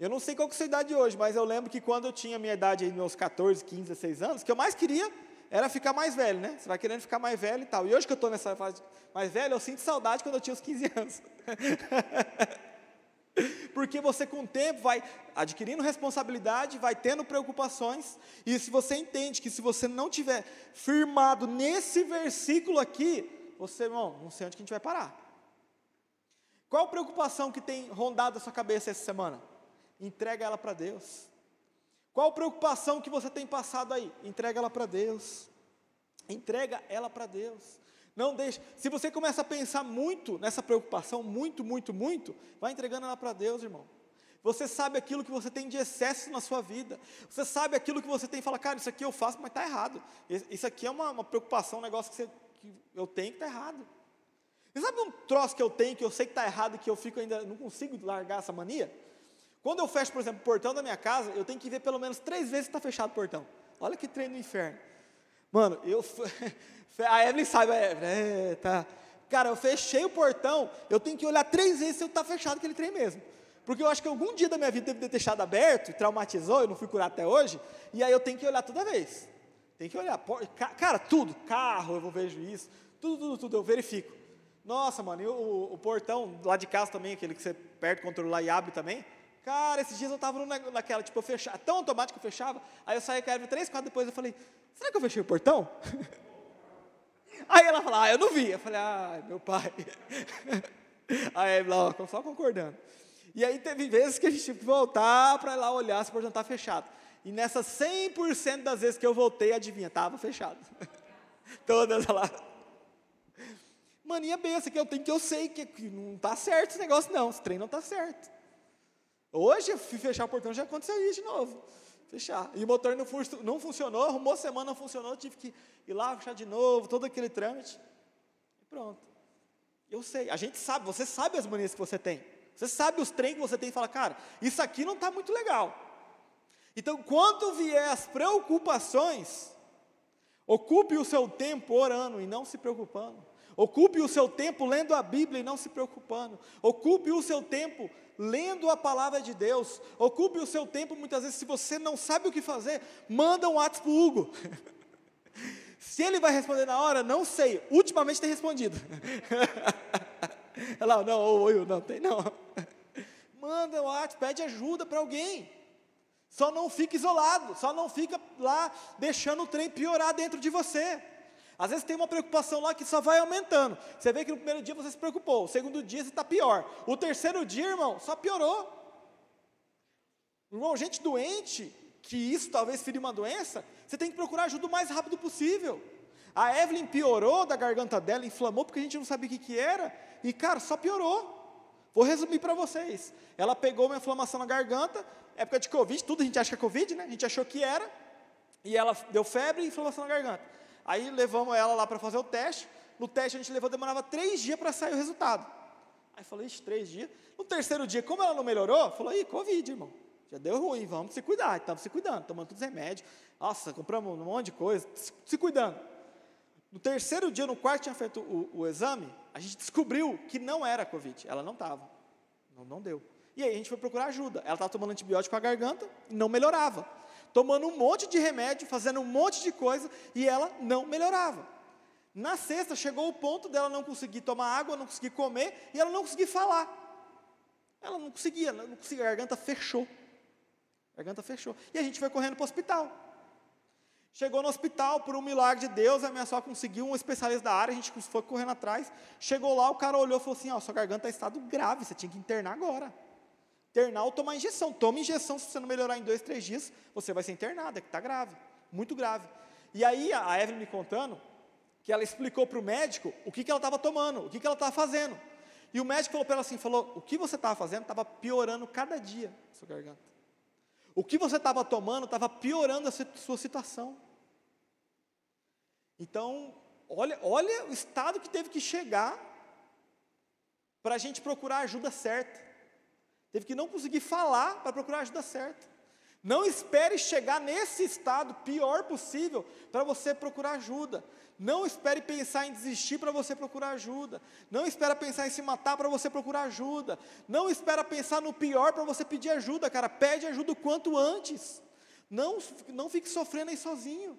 Eu não sei qual que é a sua idade hoje, mas eu lembro que quando eu tinha minha idade, aí, meus 14, 15, 16 anos, o que eu mais queria era ficar mais velho, né? Você vai querendo ficar mais velho e tal. E hoje que eu estou nessa fase mais velha, eu sinto saudade quando eu tinha os 15 anos. Porque você com o tempo vai adquirindo responsabilidade, vai tendo preocupações, e se você entende que se você não tiver firmado nesse versículo aqui, você, irmão, não sei onde que a gente vai parar. Qual preocupação que tem rondado a sua cabeça essa semana? Entrega ela para Deus. Qual preocupação que você tem passado aí? Entrega ela para Deus. Entrega ela para Deus. Não deixe. Se você começa a pensar muito nessa preocupação, muito, muito, muito, vai entregando ela para Deus, irmão. Você sabe aquilo que você tem de excesso na sua vida. Você sabe aquilo que você tem e fala, cara, isso aqui eu faço, mas está errado. Isso aqui é uma, uma preocupação, um negócio que, você, que eu tenho que está errado. E sabe um troço que eu tenho, que eu sei que está errado, que eu fico ainda, não consigo largar essa mania? Quando eu fecho, por exemplo, o portão da minha casa, eu tenho que ver pelo menos três vezes se está fechado o portão. Olha que treino no inferno. Mano, eu. A Evelyn sabe, a Evelyn, é, tá. Cara, eu fechei o portão, eu tenho que olhar três vezes se eu está fechado aquele trem mesmo. Porque eu acho que algum dia da minha vida deve ter deixado aberto, traumatizou, eu não fui curar até hoje, e aí eu tenho que olhar toda vez. Tem que olhar. Cara, tudo, carro, eu vejo isso, tudo, tudo, tudo, eu verifico. Nossa, mano, e o, o portão lá de casa também, aquele que você aperta o controle lá e abre também. Cara, esses dias eu estava naquela, tipo, eu fechava, tão automático que eu fechava, aí eu saí com a Evelyn três, quatro depois, eu falei, será que eu fechei o portão? Aí ela falou, ah, eu não vi. Eu falei, ah, meu pai. Aí ela, ó, só concordando. E aí teve vezes que a gente tinha que voltar para lá olhar se o portão estava fechado. E nessas 100% das vezes que eu voltei, adivinha, estava fechado. Todas lá. Mania benção que eu tenho, que eu sei que não está certo esse negócio, não. Esse trem não está certo. Hoje eu fui fechar o portão, já aconteceu isso de novo. Fechar. E o motor não, não funcionou, arrumou semana, não funcionou, tive que ir lá, fechar de novo, todo aquele trâmite. E pronto. Eu sei, a gente sabe, você sabe as manias que você tem. Você sabe os trem que você tem e fala, cara, isso aqui não está muito legal. Então, quando vier as preocupações, ocupe o seu tempo orando e não se preocupando. Ocupe o seu tempo lendo a Bíblia e não se preocupando. Ocupe o seu tempo lendo a palavra de Deus. Ocupe o seu tempo, muitas vezes, se você não sabe o que fazer, manda um WhatsApp para o Hugo. se ele vai responder na hora, não sei. Ultimamente tem respondido. Ela, não, oi, não tem não. Manda um WhatsApp, pede ajuda para alguém. Só não fica isolado, só não fica lá deixando o trem piorar dentro de você. Às vezes tem uma preocupação lá que só vai aumentando. Você vê que no primeiro dia você se preocupou, o segundo dia você está pior. O terceiro dia, irmão, só piorou. Irmão, gente doente, que isso talvez fira uma doença, você tem que procurar ajuda o mais rápido possível. A Evelyn piorou da garganta dela, inflamou porque a gente não sabia o que, que era, e cara, só piorou. Vou resumir para vocês. Ela pegou uma inflamação na garganta, época de Covid, tudo a gente acha que é Covid, né? A gente achou que era, e ela deu febre e inflamação na garganta. Aí levamos ela lá para fazer o teste. No teste a gente levou, demorava três dias para sair o resultado. Aí falou, ixi, três dias. No terceiro dia, como ela não melhorou, falou, ih, Covid, irmão. Já deu ruim, vamos se cuidar. Estava se cuidando, tomando todos os remédios. Nossa, compramos um monte de coisa, se cuidando. No terceiro dia, no quarto tinha feito o, o, exame, a gente descobriu que não era Covid. Ela não estava. Não, não deu. E aí a gente foi procurar ajuda. Ela estava tomando antibiótico a garganta e não melhorava tomando um monte de remédio, fazendo um monte de coisa, e ela não melhorava. Na sexta chegou o ponto dela não conseguir tomar água, não conseguir comer, e ela não conseguir falar. Ela não conseguia, não conseguia, a garganta fechou. A garganta fechou. E a gente foi correndo para o hospital. Chegou no hospital, por um milagre de Deus, a minha só conseguiu um especialista da área, a gente foi correndo atrás. Chegou lá, o cara olhou e falou assim: Ó, sua garganta está em estado grave, você tinha que internar agora internar ou tomar injeção. Toma injeção, se você não melhorar em dois, três dias, você vai ser internada, que está grave, muito grave. E aí a Evelyn me contando que ela explicou para o médico o que, que ela estava tomando, o que, que ela estava fazendo. E o médico falou para ela assim, falou, o que você estava fazendo estava piorando cada dia a sua garganta. O que você estava tomando estava piorando a sua situação. Então, olha, olha o estado que teve que chegar para a gente procurar a ajuda certa. Teve que não conseguir falar para procurar a ajuda certa. Não espere chegar nesse estado pior possível para você procurar ajuda. Não espere pensar em desistir para você procurar ajuda. Não espere pensar em se matar para você procurar ajuda. Não espera pensar no pior para você pedir ajuda, cara. Pede ajuda o quanto antes. Não, não fique sofrendo aí sozinho.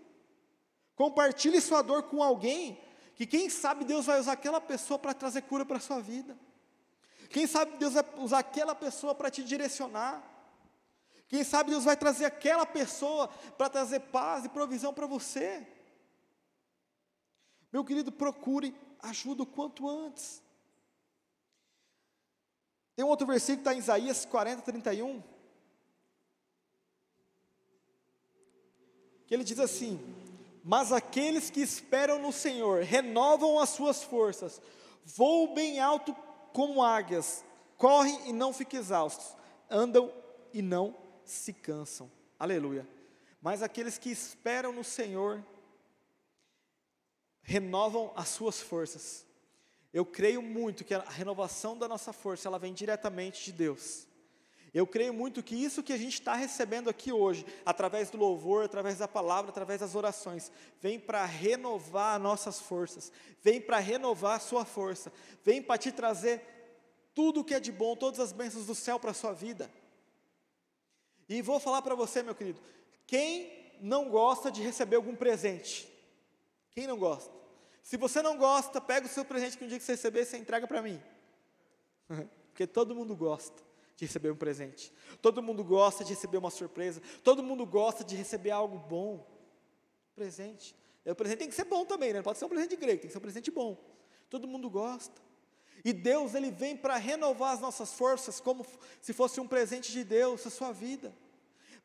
Compartilhe sua dor com alguém que quem sabe Deus vai usar aquela pessoa para trazer cura para a sua vida. Quem sabe Deus vai usar aquela pessoa para te direcionar. Quem sabe Deus vai trazer aquela pessoa para trazer paz e provisão para você. Meu querido, procure ajuda o quanto antes. Tem um outro versículo que está em Isaías 40, 31. Que ele diz assim: Mas aqueles que esperam no Senhor renovam as suas forças, voam bem alto como águias, correm e não ficam exaustos, andam e não se cansam. Aleluia. Mas aqueles que esperam no Senhor renovam as suas forças. Eu creio muito que a renovação da nossa força ela vem diretamente de Deus. Eu creio muito que isso que a gente está recebendo aqui hoje, através do louvor, através da palavra, através das orações, vem para renovar nossas forças, vem para renovar a sua força, vem para te trazer tudo o que é de bom, todas as bênçãos do céu para a sua vida. E vou falar para você, meu querido, quem não gosta de receber algum presente? Quem não gosta? Se você não gosta, pega o seu presente que um dia que você receber, você entrega para mim. Porque todo mundo gosta de receber um presente. Todo mundo gosta de receber uma surpresa. Todo mundo gosta de receber algo bom. Presente. E o presente tem que ser bom também, né? Não pode ser um presente grego, tem que ser um presente bom. Todo mundo gosta. E Deus, Ele vem para renovar as nossas forças, como se fosse um presente de Deus, a sua vida.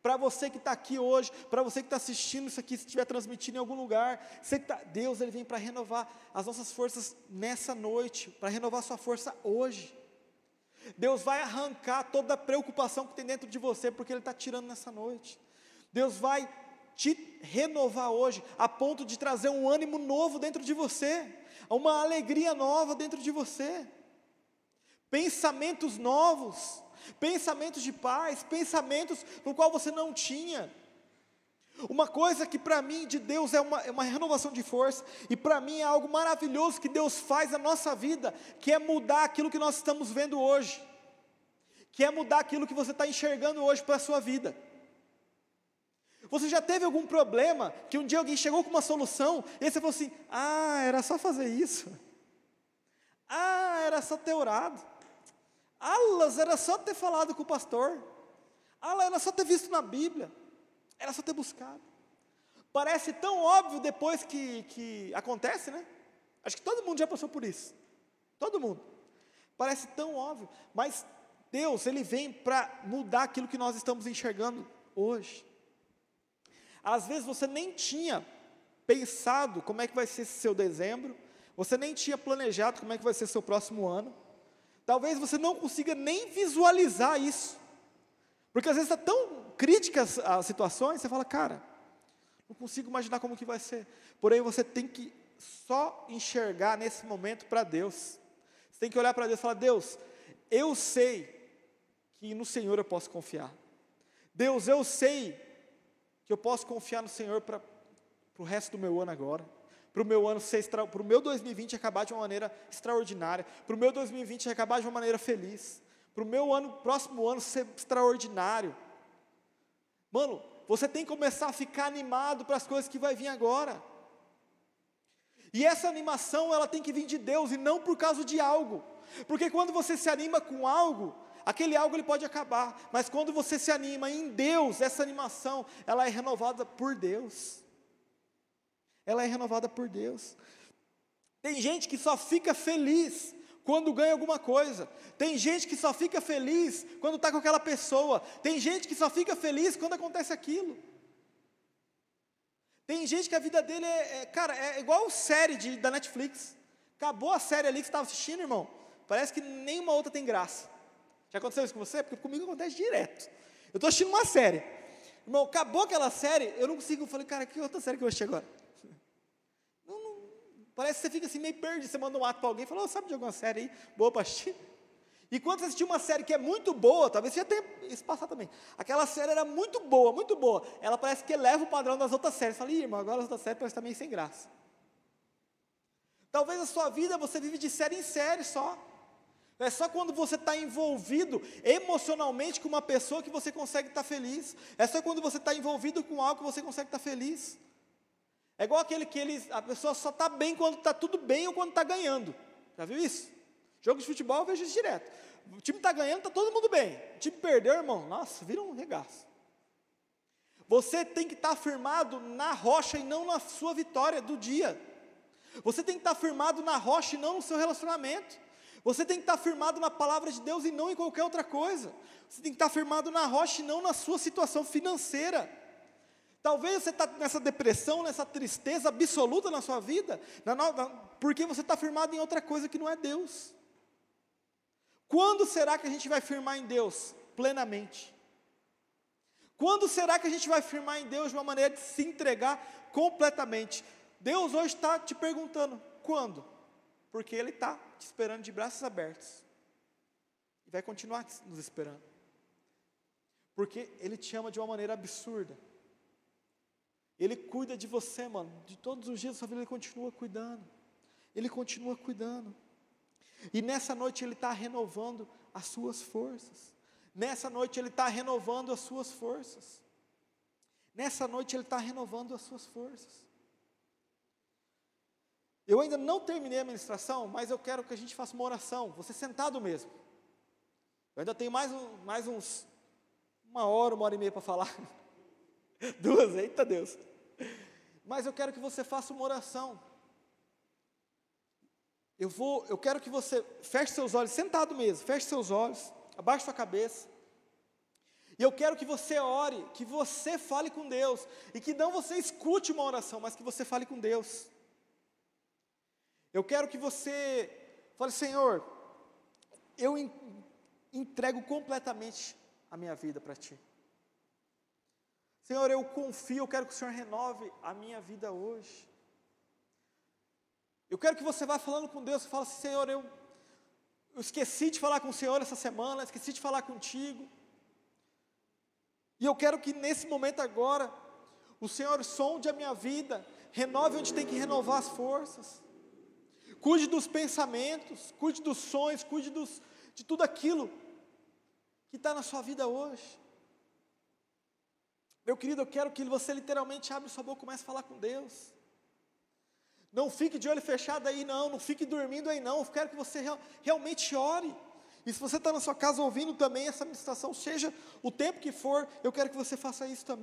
Para você que está aqui hoje, para você que está assistindo isso aqui, se estiver transmitindo em algum lugar, tá, Deus ele vem para renovar as nossas forças nessa noite, para renovar a sua força hoje. Deus vai arrancar toda a preocupação que tem dentro de você, porque Ele está tirando nessa noite. Deus vai te renovar hoje, a ponto de trazer um ânimo novo dentro de você, uma alegria nova dentro de você, pensamentos novos pensamentos de paz, pensamentos no qual você não tinha. Uma coisa que para mim de Deus é uma, é uma renovação de força, e para mim é algo maravilhoso que Deus faz na nossa vida, que é mudar aquilo que nós estamos vendo hoje, que é mudar aquilo que você está enxergando hoje para a sua vida. Você já teve algum problema que um dia alguém chegou com uma solução e você falou assim: ah, era só fazer isso, ah, era só ter orado. Alas era só ter falado com o pastor. Alas era só ter visto na Bíblia. Era só ter buscado. Parece tão óbvio depois que, que acontece, né? Acho que todo mundo já passou por isso. Todo mundo. Parece tão óbvio. Mas Deus, Ele vem para mudar aquilo que nós estamos enxergando hoje. Às vezes você nem tinha pensado como é que vai ser seu dezembro, você nem tinha planejado como é que vai ser seu próximo ano. Talvez você não consiga nem visualizar isso. Porque às vezes está tão crítica as situações, você fala, cara, não consigo imaginar como que vai ser. Porém, você tem que só enxergar nesse momento para Deus. Você tem que olhar para Deus e falar, Deus, eu sei que no Senhor eu posso confiar. Deus, eu sei que eu posso confiar no Senhor para o resto do meu ano agora para o meu ano ser para o meu 2020 acabar de uma maneira extraordinária, para o meu 2020 acabar de uma maneira feliz, para o meu ano, próximo ano ser extraordinário. Mano, você tem que começar a ficar animado para as coisas que vai vir agora. E essa animação ela tem que vir de Deus e não por causa de algo. Porque quando você se anima com algo, aquele algo ele pode acabar, mas quando você se anima em Deus, essa animação, ela é renovada por Deus ela é renovada por Deus. Tem gente que só fica feliz quando ganha alguma coisa. Tem gente que só fica feliz quando está com aquela pessoa. Tem gente que só fica feliz quando acontece aquilo. Tem gente que a vida dele é, é cara, é igual série de, da Netflix. Acabou a série ali que você estava assistindo, irmão. Parece que nenhuma outra tem graça. Já aconteceu isso com você? Porque comigo acontece direto. Eu estou assistindo uma série. Irmão, acabou aquela série, eu não consigo. Eu falei, cara, que outra série que eu vou assistir agora? Parece que você fica assim meio perdido. Você manda um ato para alguém e fala, oh, sabe de alguma série aí boa para assistir? E quando você assistiu uma série que é muito boa, talvez você já tenha isso passado também. Aquela série era muito boa, muito boa. Ela parece que eleva o padrão das outras séries. Você fala, irmão, agora as outras séries parecem também sem graça. Talvez a sua vida você vive de série em série só. É só quando você está envolvido emocionalmente com uma pessoa que você consegue estar tá feliz. É só quando você está envolvido com algo que você consegue estar tá feliz. É igual aquele que eles, a pessoa só está bem quando está tudo bem ou quando está ganhando. Já viu isso? Jogo de futebol eu vejo isso direto. O time está ganhando, está todo mundo bem. O time perdeu, irmão, nossa, vira um regaço. Você tem que estar tá firmado na rocha e não na sua vitória do dia. Você tem que estar tá firmado na rocha e não no seu relacionamento. Você tem que estar tá firmado na palavra de Deus e não em qualquer outra coisa. Você tem que estar firmado na rocha e não na sua situação financeira. Talvez você está nessa depressão, nessa tristeza absoluta na sua vida, na, na, porque você está firmado em outra coisa que não é Deus. Quando será que a gente vai firmar em Deus plenamente? Quando será que a gente vai firmar em Deus de uma maneira de se entregar completamente? Deus hoje está te perguntando, quando? Porque Ele está te esperando de braços abertos. E vai continuar nos esperando. Porque Ele te ama de uma maneira absurda. Ele cuida de você, mano. De todos os dias da sua vida, Ele continua cuidando. Ele continua cuidando. E nessa noite Ele está renovando as suas forças. Nessa noite Ele está renovando as suas forças. Nessa noite Ele está renovando as suas forças. Eu ainda não terminei a ministração, mas eu quero que a gente faça uma oração, você sentado mesmo. Eu ainda tenho mais, um, mais uns, uma hora, uma hora e meia para falar. Duas, eita Deus. Mas eu quero que você faça uma oração. Eu vou, eu quero que você feche seus olhos, sentado mesmo, feche seus olhos abaixe sua cabeça. E eu quero que você ore, que você fale com Deus, e que não você escute uma oração, mas que você fale com Deus. Eu quero que você fale, Senhor, eu entrego completamente a minha vida para Ti. Senhor, eu confio, eu quero que o Senhor renove a minha vida hoje. Eu quero que você vá falando com Deus fale assim, Senhor, eu eu esqueci de falar com o Senhor essa semana, esqueci de falar contigo. E eu quero que nesse momento agora, o Senhor sonde a minha vida, renove onde tem que renovar as forças. Cuide dos pensamentos, cuide dos sonhos, cuide dos, de tudo aquilo que está na sua vida hoje. Meu querido, eu quero que você literalmente abra sua boca e comece a falar com Deus. Não fique de olho fechado aí, não. Não fique dormindo aí, não. Eu quero que você real, realmente ore. E se você está na sua casa ouvindo também essa ministração, seja o tempo que for, eu quero que você faça isso também.